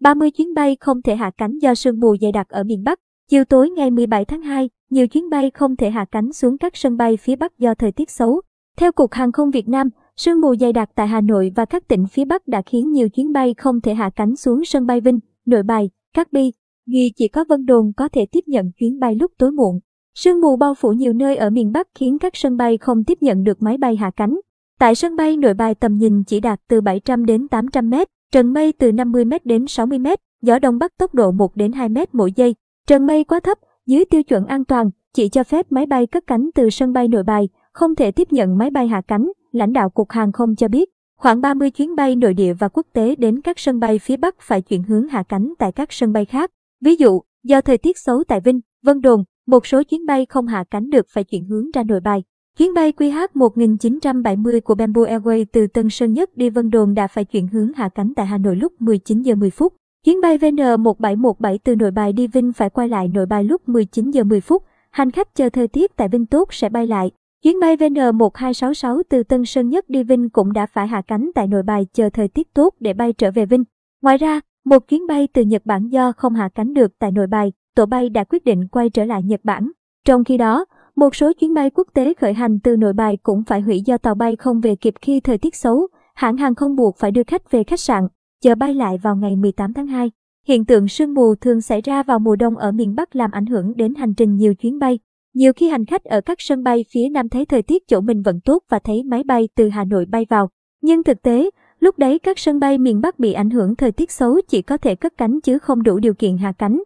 30 chuyến bay không thể hạ cánh do sương mù dày đặc ở miền Bắc. Chiều tối ngày 17 tháng 2, nhiều chuyến bay không thể hạ cánh xuống các sân bay phía Bắc do thời tiết xấu. Theo Cục Hàng không Việt Nam, sương mù dày đặc tại Hà Nội và các tỉnh phía Bắc đã khiến nhiều chuyến bay không thể hạ cánh xuống sân bay Vinh, Nội Bài, Cát Bi. Nghi chỉ có Vân Đồn có thể tiếp nhận chuyến bay lúc tối muộn. Sương mù bao phủ nhiều nơi ở miền Bắc khiến các sân bay không tiếp nhận được máy bay hạ cánh. Tại sân bay Nội Bài tầm nhìn chỉ đạt từ 700 đến 800 mét, trần mây từ 50 mét đến 60 mét, gió đông bắc tốc độ 1 đến 2 mét mỗi giây. Trần mây quá thấp, dưới tiêu chuẩn an toàn, chỉ cho phép máy bay cất cánh từ sân bay Nội Bài, không thể tiếp nhận máy bay hạ cánh, lãnh đạo Cục Hàng không cho biết. Khoảng 30 chuyến bay nội địa và quốc tế đến các sân bay phía Bắc phải chuyển hướng hạ cánh tại các sân bay khác. Ví dụ, do thời tiết xấu tại Vinh, Vân Đồn, một số chuyến bay không hạ cánh được phải chuyển hướng ra nội bài. Chuyến bay QH1970 của Bamboo Airways từ Tân Sơn Nhất đi Vân Đồn đã phải chuyển hướng hạ cánh tại Hà Nội lúc 19 giờ 10 phút. Chuyến bay VN1717 từ nội bài đi Vinh phải quay lại nội bài lúc 19 giờ 10 phút. Hành khách chờ thời tiết tại Vinh tốt sẽ bay lại. Chuyến bay VN1266 từ Tân Sơn Nhất đi Vinh cũng đã phải hạ cánh tại nội bài chờ thời tiết tốt để bay trở về Vinh. Ngoài ra, một chuyến bay từ Nhật Bản do không hạ cánh được tại nội bài, tổ bay đã quyết định quay trở lại Nhật Bản. Trong khi đó, một số chuyến bay quốc tế khởi hành từ nội bài cũng phải hủy do tàu bay không về kịp khi thời tiết xấu. Hãng hàng không buộc phải đưa khách về khách sạn, chờ bay lại vào ngày 18 tháng 2. Hiện tượng sương mù thường xảy ra vào mùa đông ở miền Bắc làm ảnh hưởng đến hành trình nhiều chuyến bay. Nhiều khi hành khách ở các sân bay phía Nam thấy thời tiết chỗ mình vẫn tốt và thấy máy bay từ Hà Nội bay vào. Nhưng thực tế, lúc đấy các sân bay miền Bắc bị ảnh hưởng thời tiết xấu chỉ có thể cất cánh chứ không đủ điều kiện hạ cánh.